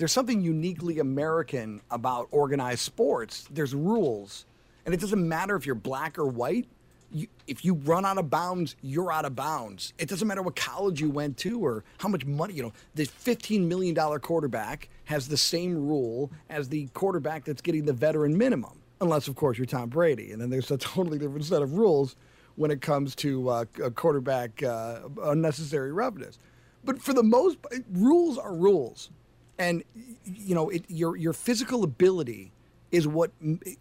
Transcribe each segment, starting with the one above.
There's something uniquely American about organized sports. There's rules, and it doesn't matter if you're black or white. You, if you run out of bounds, you're out of bounds. It doesn't matter what college you went to or how much money, you know, the $15 million quarterback has the same rule as the quarterback that's getting the veteran minimum, unless, of course, you're Tom Brady. And then there's a totally different set of rules when it comes to uh, quarterback uh, unnecessary roughness. But for the most, rules are rules and you know it, your your physical ability is what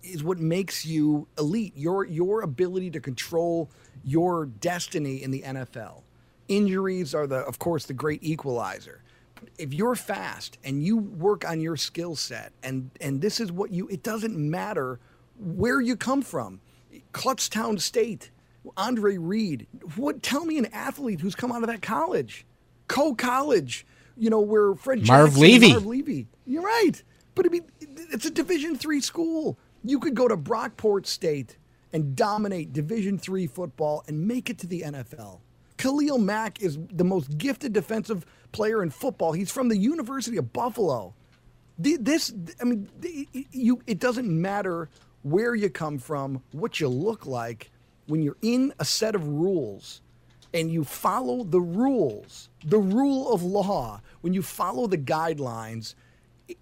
is what makes you elite. Your your ability to control your destiny in the NFL. Injuries are the of course the great equalizer. If you're fast and you work on your skill set and and this is what you it doesn't matter where you come from. Kutztown State, Andre Reed. What tell me an athlete who's come out of that college? Co college you know, where Fred Marv Jackson, Levy. Marv Levy. You're right. But I mean, it's a Division three school. You could go to Brockport State and dominate Division three football and make it to the NFL. Khalil Mack is the most gifted defensive player in football. He's from the University of Buffalo. This, I mean, you. It doesn't matter where you come from, what you look like, when you're in a set of rules and you follow the rules, the rule of law, when you follow the guidelines,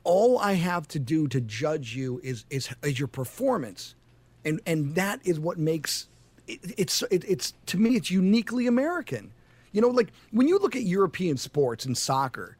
all I have to do to judge you is is, is your performance, and and that is what makes it, it's it, it's to me it's uniquely American. You know, like when you look at European sports and soccer,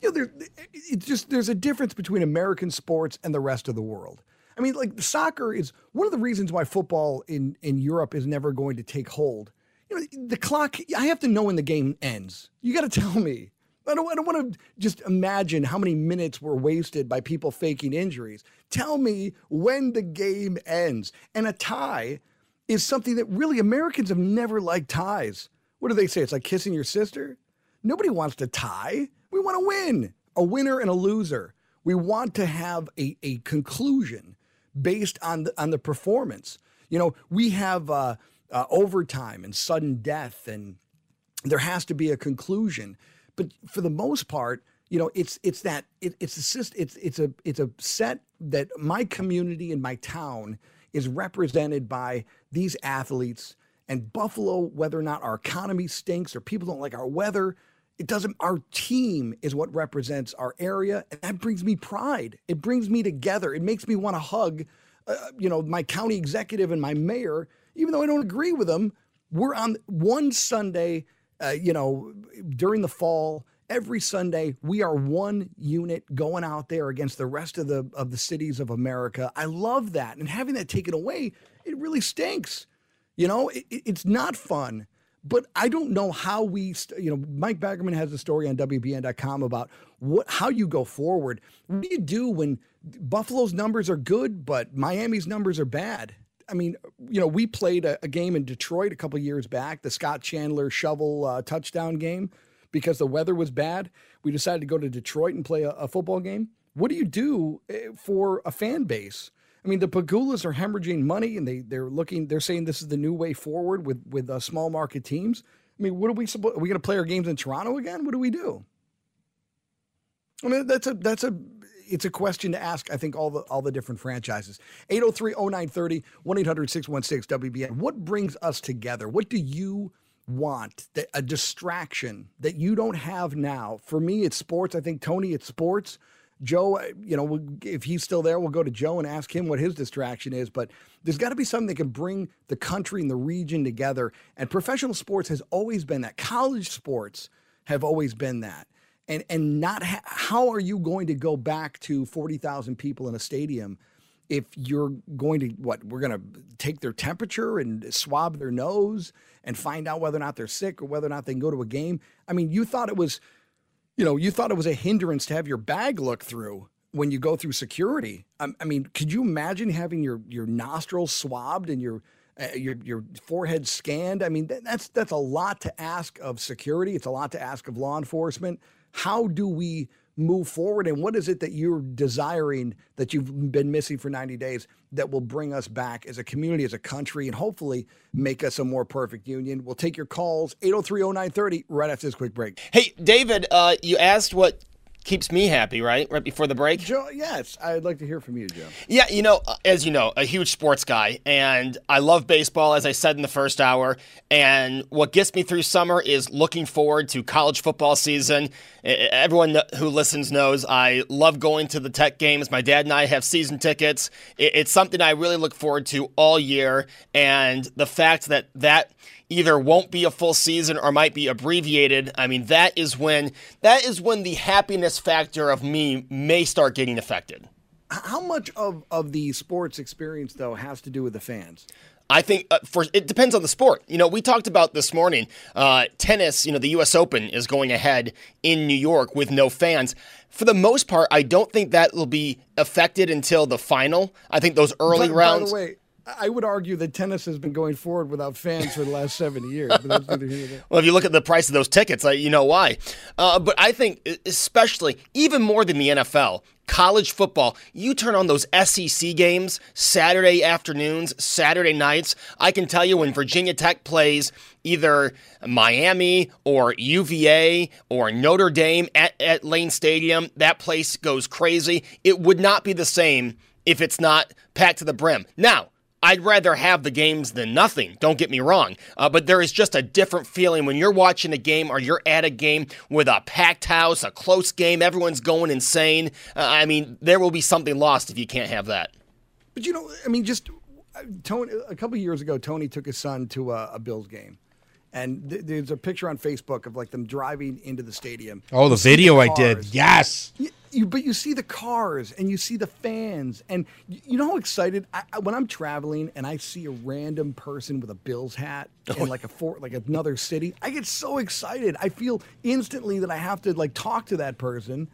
you know, there it's just there's a difference between American sports and the rest of the world. I mean, like soccer is one of the reasons why football in in Europe is never going to take hold you know, the clock, I have to know when the game ends. You got to tell me. I don't, I don't want to just imagine how many minutes were wasted by people faking injuries. Tell me when the game ends. And a tie is something that really Americans have never liked ties. What do they say? It's like kissing your sister? Nobody wants to tie. We want to win, a winner and a loser. We want to have a, a conclusion based on the, on the performance. You know, we have uh, uh, overtime and sudden death, and there has to be a conclusion. But for the most part, you know, it's it's that it, it's a it's it's a it's a set that my community and my town is represented by these athletes and Buffalo. Whether or not our economy stinks or people don't like our weather, it doesn't. Our team is what represents our area, and that brings me pride. It brings me together. It makes me want to hug, uh, you know, my county executive and my mayor even though I don't agree with them, we're on one Sunday, uh, you know, during the fall. Every Sunday, we are one unit going out there against the rest of the of the cities of America. I love that, and having that taken away, it really stinks. You know, it, it's not fun. But I don't know how we, you know, Mike Baggerman has a story on WBEN.com about what how you go forward. What do you do when Buffalo's numbers are good, but Miami's numbers are bad? I mean, you know, we played a, a game in Detroit a couple years back, the Scott Chandler shovel uh, touchdown game, because the weather was bad. We decided to go to Detroit and play a, a football game. What do you do eh, for a fan base? I mean, the Pegulas are hemorrhaging money, and they they're looking. They're saying this is the new way forward with with uh, small market teams. I mean, what are we supposed? Are we going to play our games in Toronto again? What do we do? I mean, that's a that's a it's a question to ask. I think all the all the different franchises. 803-0930, 1-800-616-WBEN. What brings us together? What do you want? A distraction that you don't have now. For me, it's sports. I think Tony, it's sports. Joe, uh, you know, if he's still there, we'll go to Joe and ask him what his distraction is. But there's got to be something that can bring the country and the region together. And professional sports has always been that. College sports have always been that. And and not ha- how are you going to go back to forty thousand people in a stadium if you're going to what we're going to take their temperature and swab their nose and find out whether or not they're sick or whether or not they can go to a game. I mean, you thought it was you know, you thought it was a hindrance to have your bag look through when you go through security. I, I mean, could you imagine having your your nostrils swabbed and your uh, your your forehead scanned? I mean, that, that's that's a lot to ask of security. It's a lot to ask of law enforcement. How do we move forward and what is it that you're desiring that you've been missing for 90 days that will bring us back as a community as a country and hopefully make us a more perfect union? We'll take your calls 8030930 right after this quick break. Hey david uh, you asked what keeps me happy, right? Right before the break. Joe, yes, I'd like to hear from you, Joe. Yeah, you know, uh, as you know, a huge sports guy, and I love baseball, as I said in the first hour. And what gets me through summer is looking forward to college football season. Everyone who listens knows I love going to the Tech games. My dad and I have season tickets. It's something I really look forward to all year, and the fact that that either won't be a full season or might be abbreviated. I mean, that is when that is when the happiness factor of me may start getting affected. How much of, of the sports experience though has to do with the fans? I think uh, for it depends on the sport. You know, we talked about this morning. Uh, tennis, you know, the U.S. Open is going ahead in New York with no fans. For the most part, I don't think that will be affected until the final. I think those early but, rounds. By the way, I would argue that tennis has been going forward without fans for the last 70 years. well, if you look at the price of those tickets, you know why. Uh, but I think, especially, even more than the NFL, college football, you turn on those SEC games Saturday afternoons, Saturday nights. I can tell you when Virginia Tech plays either Miami or UVA or Notre Dame at, at Lane Stadium, that place goes crazy. It would not be the same if it's not packed to the brim. Now, I'd rather have the games than nothing. Don't get me wrong. Uh, but there is just a different feeling when you're watching a game or you're at a game with a packed house, a close game, everyone's going insane. Uh, I mean, there will be something lost if you can't have that. But you know, I mean, just uh, Tony. A couple years ago, Tony took his son to a, a Bills game, and th- there's a picture on Facebook of like them driving into the stadium. Oh, the video the I did. Yes. You, you, but you see the cars and you see the fans, and you, you know how excited I, I, when I'm traveling and I see a random person with a Bills hat oh, in like a fort, like another city. I get so excited. I feel instantly that I have to like talk to that person.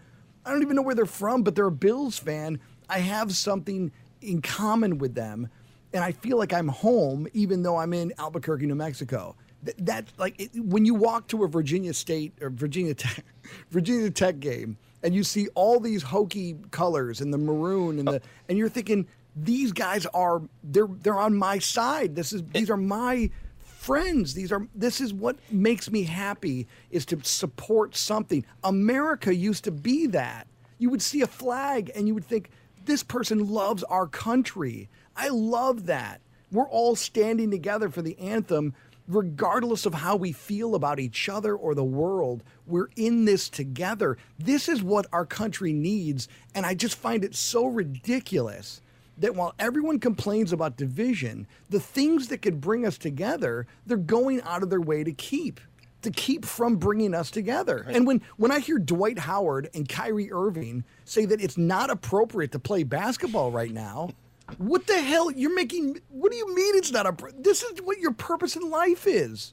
I don't even know where they're from, but they're a Bills fan. I have something in common with them, and I feel like I'm home, even though I'm in Albuquerque, New Mexico that like it, when you walk to a Virginia State or Virginia Tech, Virginia Tech game and you see all these Hokie colors and the maroon and the oh. and you're thinking these guys are they're they're on my side. This is these are my friends. These are this is what makes me happy is to support something. America used to be that. You would see a flag and you would think this person loves our country. I love that. We're all standing together for the anthem regardless of how we feel about each other or the world, we're in this together. This is what our country needs. And I just find it so ridiculous that while everyone complains about division, the things that could bring us together, they're going out of their way to keep. To keep from bringing us together. Right. And when, when I hear Dwight Howard and Kyrie Irving say that it's not appropriate to play basketball right now, what the hell? You're making. What do you mean it's not a? This is what your purpose in life is.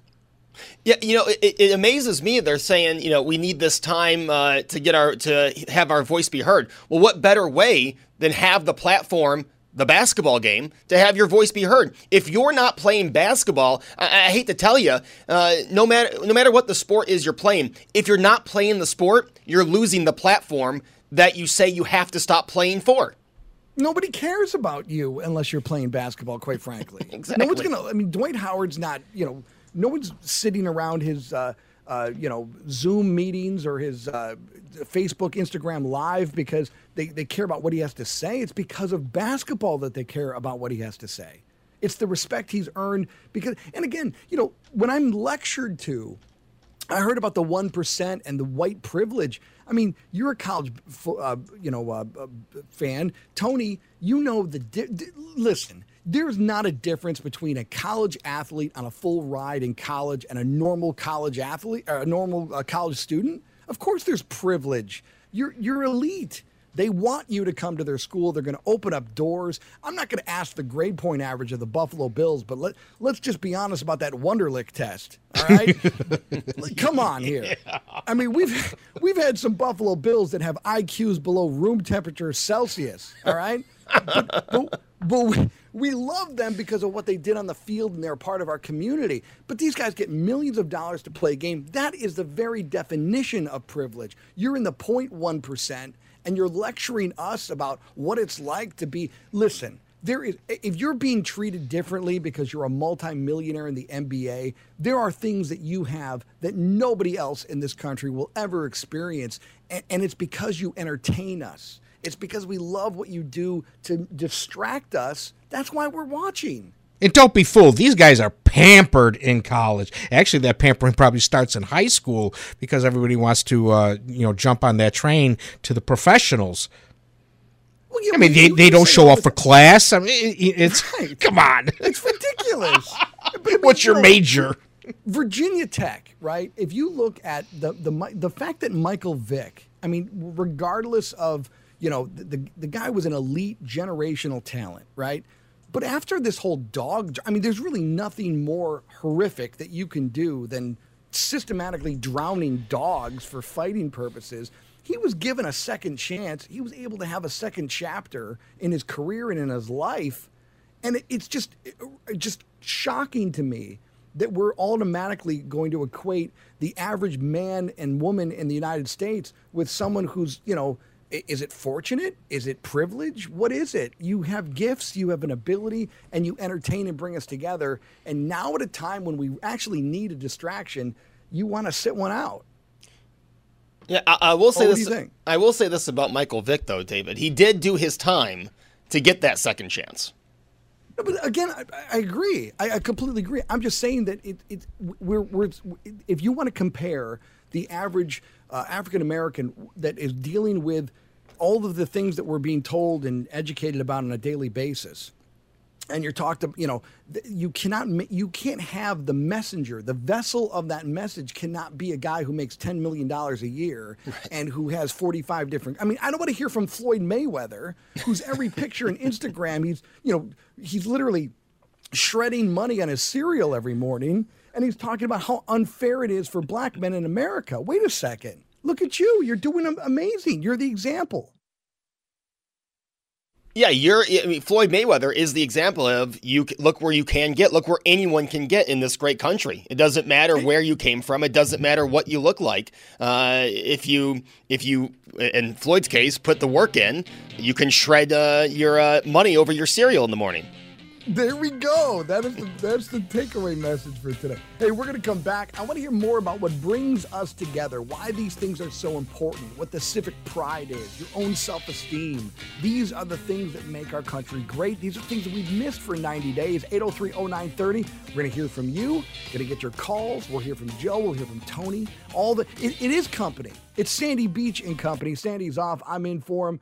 Yeah, you know, it, it, amazes me. They're saying, you know, we need this time uh, to get our to have our voice be heard. Well, what better way than have the platform, the basketball game, to have your voice be heard? If you're not playing basketball, I, I hate to tell you, uh, no matter no matter what the sport is you're playing, if you're not playing the sport, you're losing the platform that you say you have to stop playing for. Nobody cares about you unless you're playing basketball, quite frankly. exactly. No one's going to, I mean, Dwight Howard's not, you know, no one's sitting around his, uh, uh, you know, Zoom meetings or his uh, Facebook, Instagram live because they, they care about what he has to say. It's because of basketball that they care about what he has to say. It's the respect he's earned because, and again, you know, when I'm lectured to, I heard about the 1% and the white privilege. I mean, you're a college, uh, you know, uh, uh, fan. Tony, you know the, di- di- listen, there's not a difference between a college athlete on a full ride in college and a normal college athlete or a normal uh, college student. Of course, there's privilege. You're you're elite. They want you to come to their school. They're going to open up doors. I'm not going to ask the grade point average of the Buffalo Bills, but let, let's just be honest about that Wonderlic test. All right? come on here. I mean, we've we've had some Buffalo Bills that have IQs below room temperature Celsius. All right? But, but, but we, we love them because of what they did on the field and they're part of our community. But these guys get millions of dollars to play a game. That is the very definition of privilege. You're in the 0.1% and you're lecturing us about what it's like to be. Listen, there is if you're being treated differently because you're a multimillionaire in the NBA, there are things that you have that nobody else in this country will ever experience, and, and it's because you entertain us. It's because we love what you do to distract us. That's why we're watching. And don't be fooled. These guys are pampered in college. Actually, that pampering probably starts in high school because everybody wants to, uh, you know, jump on that train to the professionals. Well, yeah, I mean, they, they don't show up for class. I mean, it's right. come on, it's ridiculous. What's your major? Virginia Tech, right? If you look at the the the fact that Michael Vick, I mean, regardless of you know, the, the, the guy was an elite generational talent, right? But after this whole dog, I mean, there's really nothing more horrific that you can do than systematically drowning dogs for fighting purposes. He was given a second chance. He was able to have a second chapter in his career and in his life. And it, it's just, it, just shocking to me that we're automatically going to equate the average man and woman in the United States with someone who's, you know, is it fortunate? Is it privilege? What is it? You have gifts, you have an ability, and you entertain and bring us together. And now, at a time when we actually need a distraction, you want to sit one out. Yeah, I, I will say this. I will say this about Michael Vick, though, David. He did do his time to get that second chance. No, but again, I, I agree. I, I, completely agree. I'm just saying that it, it we're, we're if you want to compare the average uh, African American that is dealing with all of the things that we're being told and educated about on a daily basis. And you're talked to you know you cannot you can't have the messenger the vessel of that message cannot be a guy who makes 10 million dollars a year right. and who has 45 different i mean i don't want to hear from floyd mayweather whose every picture on instagram he's you know he's literally shredding money on his cereal every morning and he's talking about how unfair it is for black men in america. Wait a second Look at you. You're doing amazing. You're the example. Yeah, you're. I mean, Floyd Mayweather is the example of you. Look where you can get. Look where anyone can get in this great country. It doesn't matter where you came from. It doesn't matter what you look like. Uh, if you, if you, in Floyd's case, put the work in, you can shred uh, your uh, money over your cereal in the morning. There we go. That is the that's the takeaway message for today. Hey, we're gonna come back. I want to hear more about what brings us together, why these things are so important, what the civic pride is, your own self-esteem. These are the things that make our country great. These are things that we've missed for 90 days. 803-0930. We're gonna hear from you. Gonna get your calls. We'll hear from Joe. We'll hear from Tony. All the it, it is company. It's Sandy Beach and company. Sandy's off. I'm in for him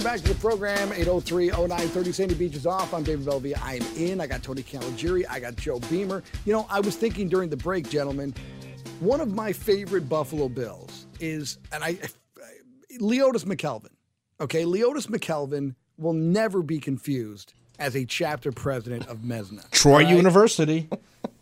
Welcome back to the program, 803-0930. Sandy Beach is off. I'm David Bellavia. I am in. I got Tony Caligiuri. I got Joe Beamer. You know, I was thinking during the break, gentlemen, one of my favorite Buffalo Bills is, and I, Leodis McKelvin. Okay, Leodis McKelvin will never be confused as a chapter president of Mensa. Troy right? University.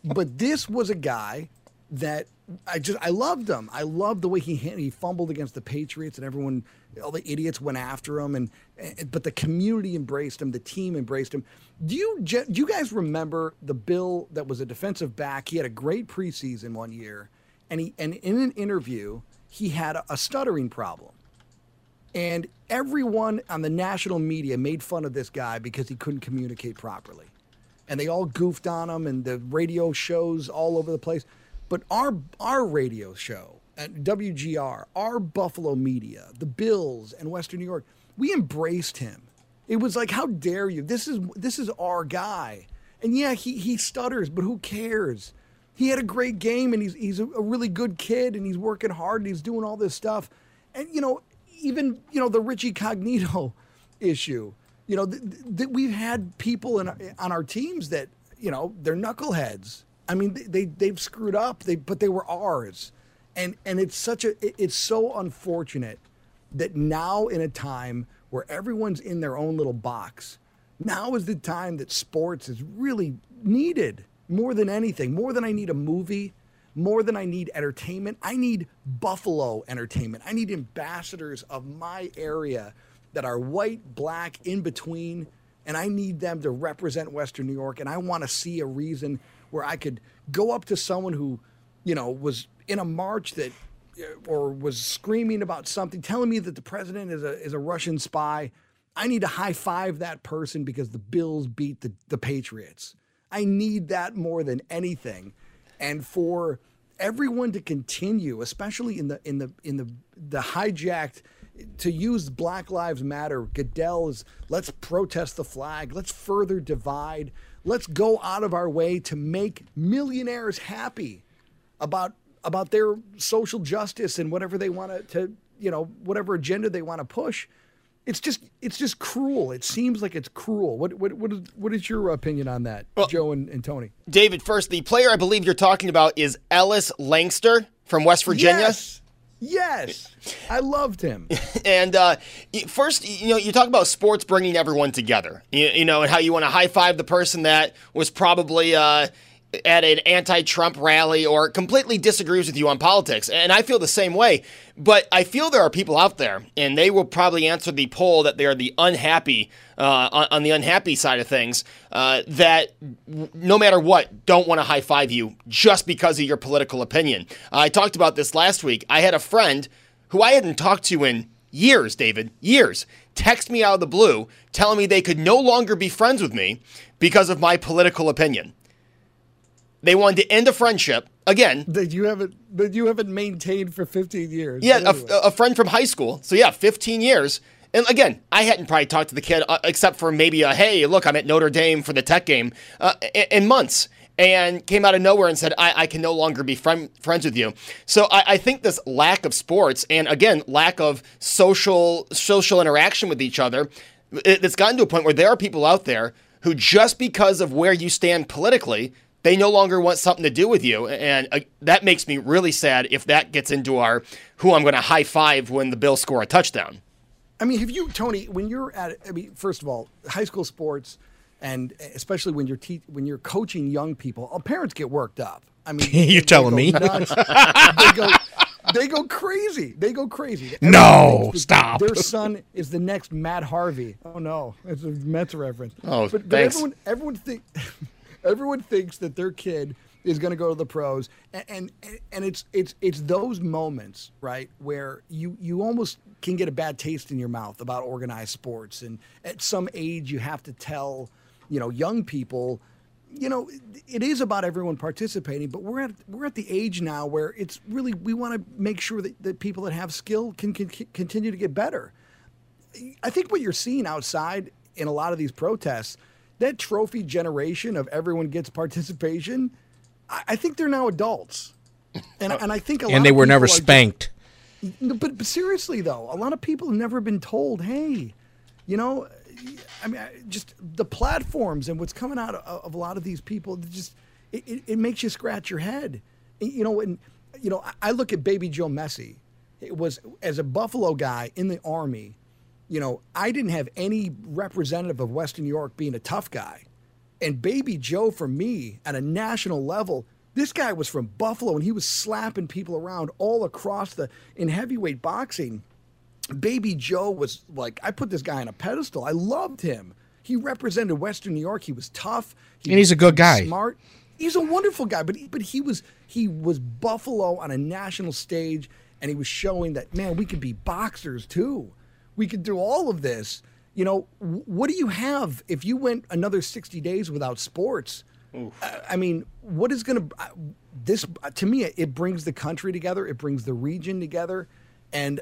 but this was a guy that I just I loved him. I loved the way he he fumbled against the Patriots and everyone all the idiots went after him and, and but the community embraced him, the team embraced him. Do you do you guys remember the Bill that was a defensive back? He had a great preseason one year and he and in an interview he had a, a stuttering problem. And everyone on the national media made fun of this guy because he couldn't communicate properly. And they all goofed on him and the radio shows all over the place. But our our radio show at WGR, our Buffalo media, the Bills and Western New York, we embraced him. It was like, how dare you? This is this is our guy. And yeah, he he stutters, but who cares? He had a great game and he's he's a, really good kid and he's working hard and he's doing all this stuff. And you know, even you know the Richie Incognito issue. You know, th- th- we've had people in, on our teams that you know they're knuckleheads. I mean, they, they they've screwed up. They but they were ours, and and it's such a it- it's so unfortunate that now in a time where everyone's in their own little box, now is the time that sports is really needed more than anything. More than I need a movie, more than I need entertainment. I need Buffalo entertainment. I need ambassadors of my area that are white, black, in between, and I need them to represent Western New York. And I want to see a reason where I could go up to someone who, you know, was in a march that uh, or was screaming about something, telling me that the president is a is a Russian spy. I need to high five that person because the Bills beat the, the Patriots. I need that more than anything. And for everyone to continue, especially in the in the in the the hijacked to use Black Lives Matter, Goodell's let's protest the flag, let's further divide, let's go out of our way to make millionaires happy about about their social justice and whatever they want to, you know whatever agenda they want to push. It's just it's just cruel. It seems like it's cruel. What what what is, what is your opinion on that, Joe and, and Tony? David, first, the player I believe you're talking about is Ellis Lankster from West Virginia. Yes. Yes. I loved him. And uh, first, you know, you talk about sports bringing everyone together, you, you know, and how you want to high five the person that was probably uh, at an anti Trump rally or completely disagrees with you on politics. And I feel the same way. But I feel there are people out there, and they will probably answer the poll that they are the unhappy, uh, on, on the unhappy side of things, uh, that no matter what, don't want to high five you just because of your political opinion. I talked about this last week. I had a friend who I hadn't talked to in years, David, years, text me out of the blue telling me they could no longer be friends with me because of my political opinion. They wanted to end a friendship again. that you haven't that you haven't maintained for 15 years. Yeah, But a, a friend from high school. So yeah, 15 years. And again, I hadn't probably talked to the kid uh, except for maybe a hey, look, I'm at Notre Dame for the Tech game uh, in, in months, and came out of nowhere and said I, I can no longer be friend, friends with you. So I, I think this lack of sports and again lack of social social interaction with each other, it, it's gotten to a point where there are people out there who just because of where you stand politically they no longer want something to do with you and uh, that makes me really sad if that gets into our who i'm going to high five when the bills score a touchdown I mean, have you, Tony, when you're at, I mean, first of all, high school sports, and especially when you're te- when you're coaching young people, uh, parents get worked up. I mean, You're telling me? they go, they go crazy. They go crazy. No, thinks that stop. Their son is the next Matt Harvey. Oh no, it's a Mets reference. Oh, but, but thanks. everyone, everyone think, everyone thinks that their kid is going to go to the pros, and, and and it's it's it's those moments, right, where you you almost can get a bad taste in your mouth about organized sports, and at some age you have to tell, you know, young people you know, it is about everyone participating, but we're at we're at the age now where it's really we want to make sure that, that people that have skill can, can continue to get better. I think what you're seeing outside in a lot of these protests, that trophy generation of everyone gets participation, I, I think they're now adults, and uh, and I think and they were never spanked. Just, but, but seriously though, a lot of people have never been told, hey, you know, I mean, just the platforms and what's coming out of, of a lot of these people, just it, it, it, makes you scratch your head. You know, and you know, I look at Baby Joe Mesi. It was as a Buffalo guy in the army. You know, I didn't have any representative of Western New York being a tough guy, and Baby Joe for me at a national level. This guy was from Buffalo and he was slapping people around all across the in heavyweight boxing Baby Joe was like, I put this guy on a pedestal. I loved him. He represented Western New York. He was tough. He and he's was, a good guy. Smart. He's a wonderful guy, but he, but he was he was Buffalo on a national stage, and he was showing that man, we could be boxers too. We could do all of this. You know, what do you have if you went another sixty days without sports? I mean, what is going to this to me? It brings the country together. It brings the region together, and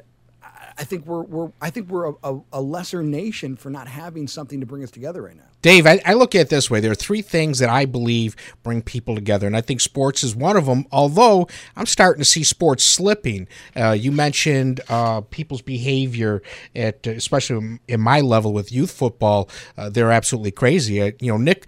I think we're we're I think we're a, a, lesser nation for not having something to bring us together right now. Dave, I, I, look at it this way: there are three things that I believe bring people together, and I think sports is one of them. Although I'm starting to see sports slipping. Uh, you mentioned uh, people's behavior at, especially in my level with youth football, uh, they're absolutely crazy. Uh, you know, Nick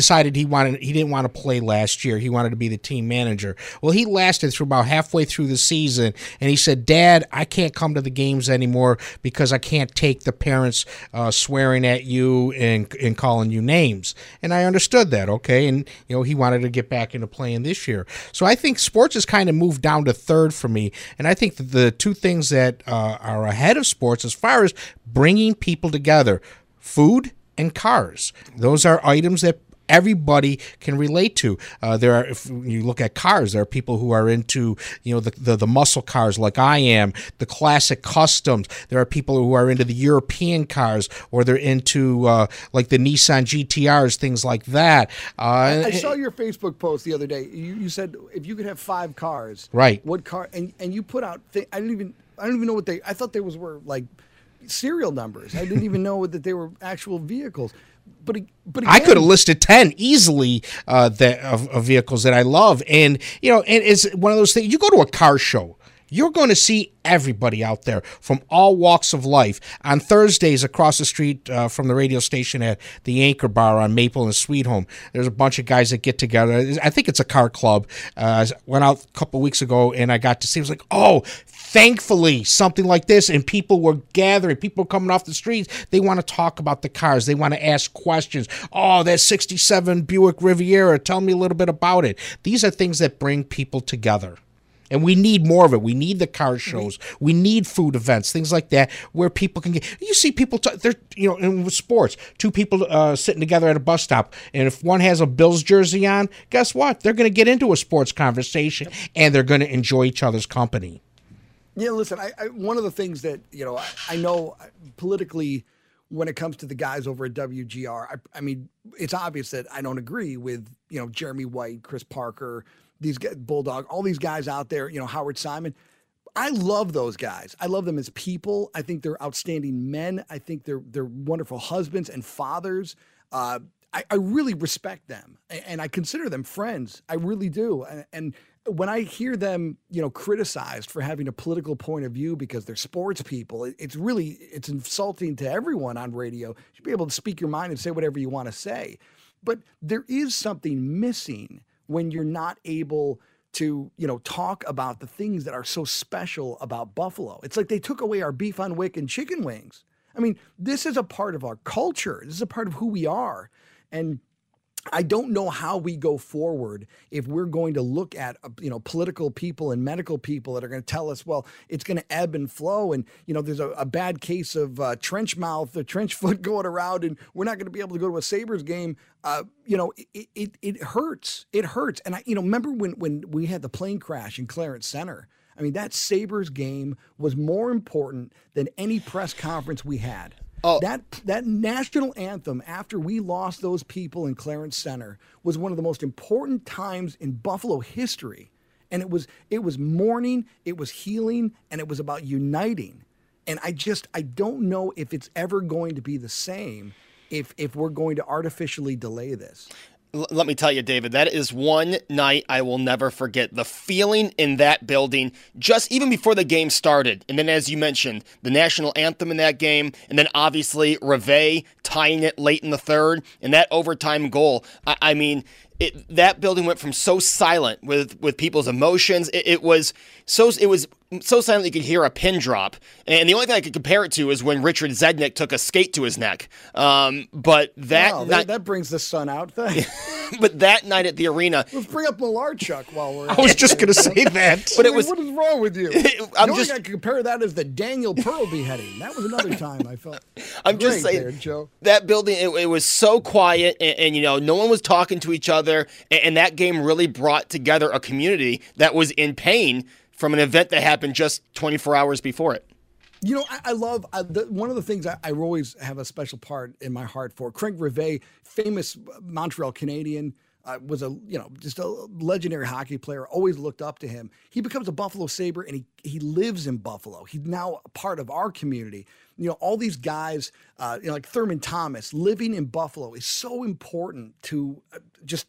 decided he wanted he didn't want to play last year. He wanted to be the team manager. Well, he lasted through about halfway through the season, and he said, "Dad, I can't come to the games anymore because I can't take the parents uh, swearing at you and and calling you names." And I understood that, okay. And you know, he wanted to get back into playing this year. So I think sports has kind of moved down to third for me, and I think the two things that uh, are ahead of sports as far as bringing people together, food and cars. Those are items that everybody can relate to. Uh, there are, if you look at cars, there are people who are into, you know, the, the, the muscle cars like I am, the classic customs. There are people who are into the European cars, or they're into uh, like the Nissan GTRs, things like that. Uh, I saw your Facebook post the other day. You, you said if you could have five cars, right? What car? And and you put out. Th- I didn't even. I don't even know what they. I thought they was were like serial numbers. I didn't even know that they were actual vehicles but but again, I could have listed ten easily uh, that of, of, vehicles that I love, and you know, and it's one of those things. You go to a car show. You're going to see everybody out there from all walks of life. On Thursdays, across the street uh, from the radio station at the Anchor Bar on Maple and Sweet Home, there's a bunch of guys that get together. I think it's a car club. Uh, I went out a couple weeks ago and I got to see. It was like, oh, thankfully something like this and people were gathering people were coming off the streets they want to talk about the cars they want to ask questions oh that 67 buick riviera tell me a little bit about it these are things that bring people together and we need more of it. We need the car shows. We need food events, things like that, where people can get. You see people, t- they're you know, in sports, two people uh, sitting together at a bus stop, and if one has a Bills jersey on, guess what? They're going to get into a sports conversation, and they're going to enjoy each other's company. Yeah, listen, I, I, one of the things that you know I, I, know politically when it comes to the guys over at WGR, I, I, mean it's obvious that I don't agree with you know Jeremy White, Chris Parker, these guys, Bulldog, all these guys out there, you know Howard Simon. I love those guys. I love them as people. I think they're outstanding men. I think they're they're wonderful husbands and fathers. Uh, I, I, really respect them and I consider them friends. I really do. And, and when I hear them, you know, criticized for having a political point of view because they're sports people, it's really it's insulting to everyone on radio. You should be able to speak your mind and say whatever you want to say. But there is something missing when you're not able to, you know, talk about the things that are so special about Buffalo. It's like they took away our beef on weck and chicken wings. I mean, this is a part of our culture. This is a part of who we are. And I don't know how we go forward if we're going to look at uh, you know political people and medical people that are going to tell us, well, it's going to ebb and flow, and you know there's a, a bad case of uh, trench mouth or trench foot going around, and we're not going to be able to go to a Sabres game. Uh, you know, it, it it hurts. It hurts, and I you know remember when when we had the plane crash in Clarence Center. I mean, that Sabres game was more important than any press conference we had. Oh. That that national anthem after we lost those people in Clarence Center was one of the most important times in Buffalo history. And it was it was mourning, it was healing, and it was about uniting. And I just I don't know if it's ever going to be the same if if we're going to artificially delay this let me tell you, David, that is one night I will never forget. The feeling in that building, just even before the game started. And then, as you mentioned, the national anthem in that game. And then, obviously, Rivet tying it late in the third. And that overtime goal. I, I mean, it, that building went from so silent with with people's emotions. It, it, was so it was so silent you could hear a pin drop. And the only thing I could compare it to is when Richard Zednik took a skate to his neck. Um, but that, wow, that that brings the sun out. but that night at the arena, let's bring up Malarchuk while we're. I was just going to say that. but it was. What is wrong with you? I'm just. I compare that as the Daniel Pearl beheading. That was another time I felt. I'm just saying, there, Joe. That building, it, it was so quiet, and, and you know, no one was talking to each other and, and that game really brought together a community that was in pain from an event that happened just 24 hours before it. You know, I, I love I, the, one of the things I, I, always have a special part in my heart for. Craig Rivet, famous Montreal Canadian, uh, was a you know just a legendary hockey player. Always looked up to him. He becomes a Buffalo Sabre, and he he lives in Buffalo. He's now a part of our community. You know, all these guys, uh, you know, like Thurman Thomas, living in Buffalo is so important to uh, just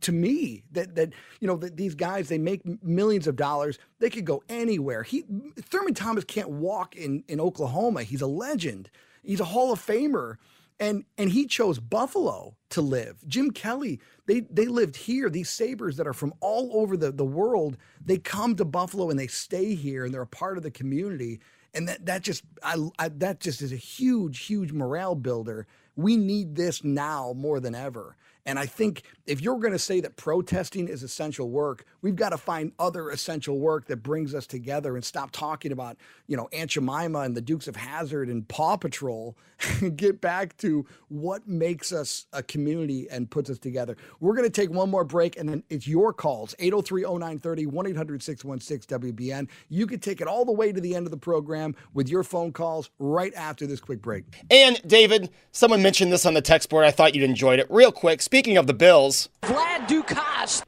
to me that that you know that these guys they make millions of dollars they could go anywhere he thurman thomas can't walk in in oklahoma he's a legend he's a hall of famer and and he chose Buffalo to live. Jim Kelly, they they lived here. These Sabres that are from all over the, the world, they come to Buffalo and they stay here and they're a part of the community. And that that just I, I that just is a huge huge morale builder. We need this now more than ever. And I think if you're going to say that protesting is essential work, we've got to find other essential work that brings us together and stop talking about, you know, Aunt Jemima and the Dukes of Hazzard and Paw Patrol and get back to what makes us a community and puts us together. We're going to take one more break and then it's your calls 803 0930 1 800 616 WBEN. You can take it all the way to the end of the program with your phone calls right after this quick break. And David, someone mentioned this on the text board. I thought you'd enjoyed it. Real quick, speaking of the Bills, Vlad Ducasse.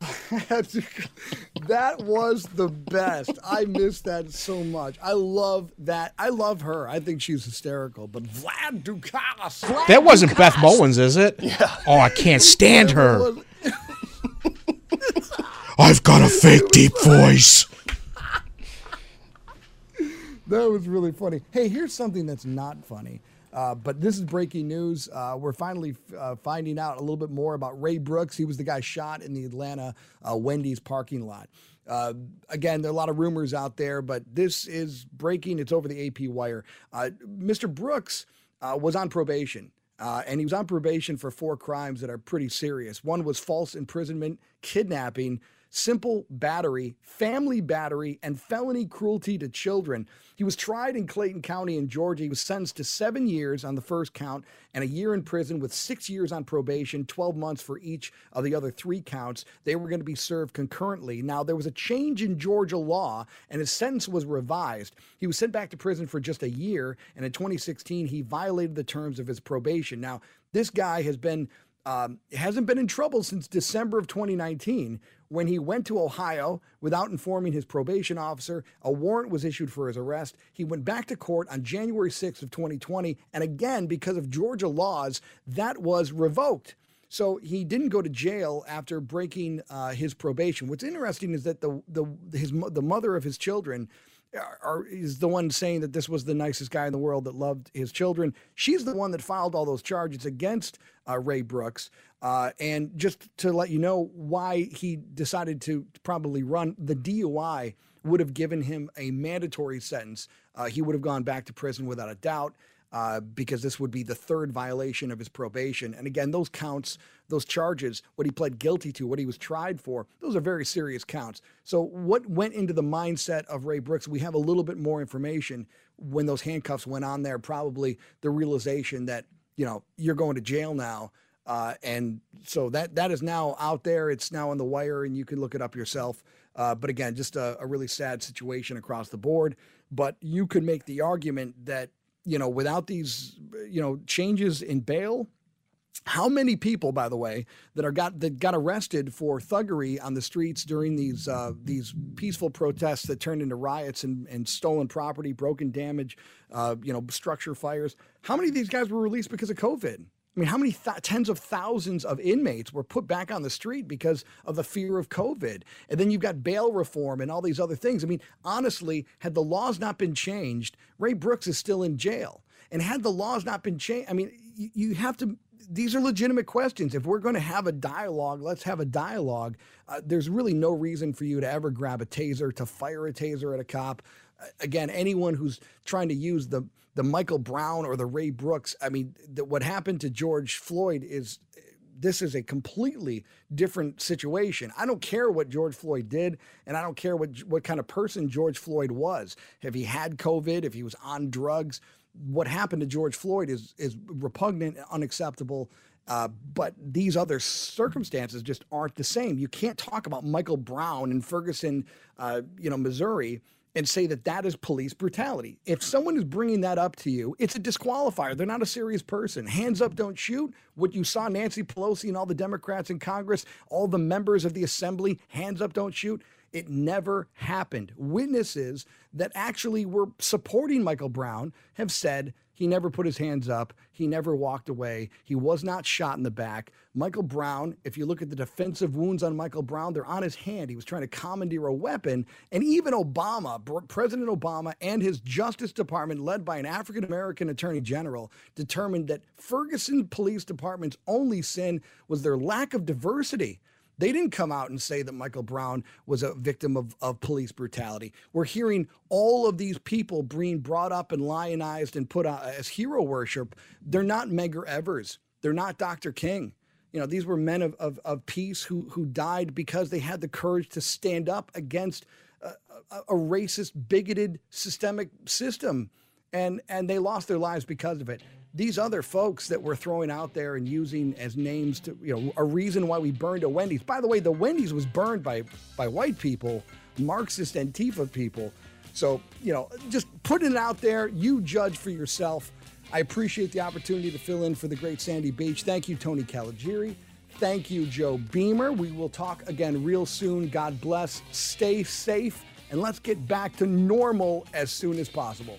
that was the best. I missed that so much. I love that. I love her. I think she's hysterical. But Vlad Ducasse. Vlad that wasn't Ducasse. Beth Mowins, is it? Yeah. Oh, I can't stand her. I've got a fake deep voice. that was really funny. Hey, here's something that's not funny. Uh, but this is breaking news. Uh, we're finally uh, finding out a little bit more about Ray Brooks. He was the guy shot in the Atlanta uh, Wendy's parking lot. Uh, again, there are a lot of rumors out there, but this is breaking. It's over the AP wire. Uh, Mr. Brooks was on probation. and he was on probation for four crimes that are pretty serious. One was false imprisonment, kidnapping, simple battery, family battery, and felony cruelty to children. He was tried in Clayton County in Georgia. He was sentenced to seven years on the first count and a year in prison with six years on probation, 12 months for each of the other three counts. They were going to be served concurrently. Now, there was a change in Georgia law, and his sentence was revised. He was sent back to prison for just a year, and in 2016, he violated the terms of his probation. Now, this guy has been um, hasn't been in trouble since December of 2019 when he went to Ohio without informing his probation officer. A warrant was issued for his arrest. He went back to court on January 6th of 2020, and again, because of Georgia laws, that was revoked. So he didn't go to jail after breaking uh, his probation. What's interesting is that the the his the mother of his children are, is the one saying that this was the nicest guy in the world that loved his children. She's the one that filed all those charges against uh, Ray Brooks. Uh, and just to let you know why he decided to probably run, the DUI would have given him a mandatory sentence. Uh, he would have gone back to prison without a doubt. Uh, because this would be the third violation of his probation. And again, those counts, those charges, what he pled guilty to, what he was tried for, those are very serious counts. So, what went into the mindset of Ray Brooks? We have a little bit more information when those handcuffs went on there. Probably the realization that you know you're going to jail now. Uh, and so that that is now out there. It's now on the wire, and you can look it up yourself. Uh, but again, just a, a, really sad situation across the board. But you could make the argument that you know, without these, you know, changes in bail, how many people, by the way, that are got that got arrested for thuggery on the streets during these uh, these peaceful protests that turned into riots and, and stolen property, broken damage, uh, you know, structure fires? How many of these guys were released because of COVID? I mean, how many th- tens of thousands of inmates were put back on the street because of the fear of COVID? And then you've got bail reform and all these other things. I mean, honestly, had the laws not been changed, Ray Brooks is still in jail. And had the laws not been changed, I mean, you, you have to these are legitimate questions. If we're going to have a dialogue, let's have a dialogue. Uh, there's really no reason for you to ever grab a taser, to fire a taser at a cop. Uh, again, anyone who's trying to use the the Michael Brown or the Ray Brooks, I mean, the, what happened to George Floyd is this is a completely different situation. I don't care what George Floyd did, and I don't care what what kind of person George Floyd was. If he had COVID, if he was on drugs, what happened to George Floyd is is repugnant, and unacceptable. Uh, but these other circumstances just aren't the same. You can't talk about Michael Brown in Ferguson, uh, you know, Missouri, and say that that is police brutality. If someone is bringing that up to you, it's a disqualifier. They're not a serious person. Hands up, don't shoot. What you saw Nancy Pelosi and all the Democrats in Congress, all the members of the assembly, hands up, don't shoot. It never happened. Witnesses that actually were supporting Michael Brown have said he never put his hands up. He never walked away. He was not shot in the back. Michael Brown, if you look at the defensive wounds on Michael Brown, they're on his hand. He was trying to commandeer a weapon. And even Obama, President Obama, and his Justice Department, led by an African American attorney general, determined that Ferguson Police Department's only sin was their lack of diversity. They didn't come out and say that Michael Brown was a victim of, of police brutality. We're hearing all of these people being brought up and lionized and put out as hero worship. They're not Medgar Evers. They're not Dr. King. You know, these were men of, of, of peace who, who died because they had the courage to stand up against a, a, a racist, bigoted, systemic system. And, and they lost their lives because of it these other folks that we're throwing out there and using as names to, you know, a reason why we burned a Wendy's. By the way, the Wendy's was burned by by white people, Marxist Antifa people. So, you know, just putting it out there, you judge for yourself. I appreciate the opportunity to fill in for the great Sandy Beach. Thank you, Tony Caligiuri. Thank you, Joe Beamer. We will talk again real soon. God bless. Stay safe, and let's get back to normal as soon as possible.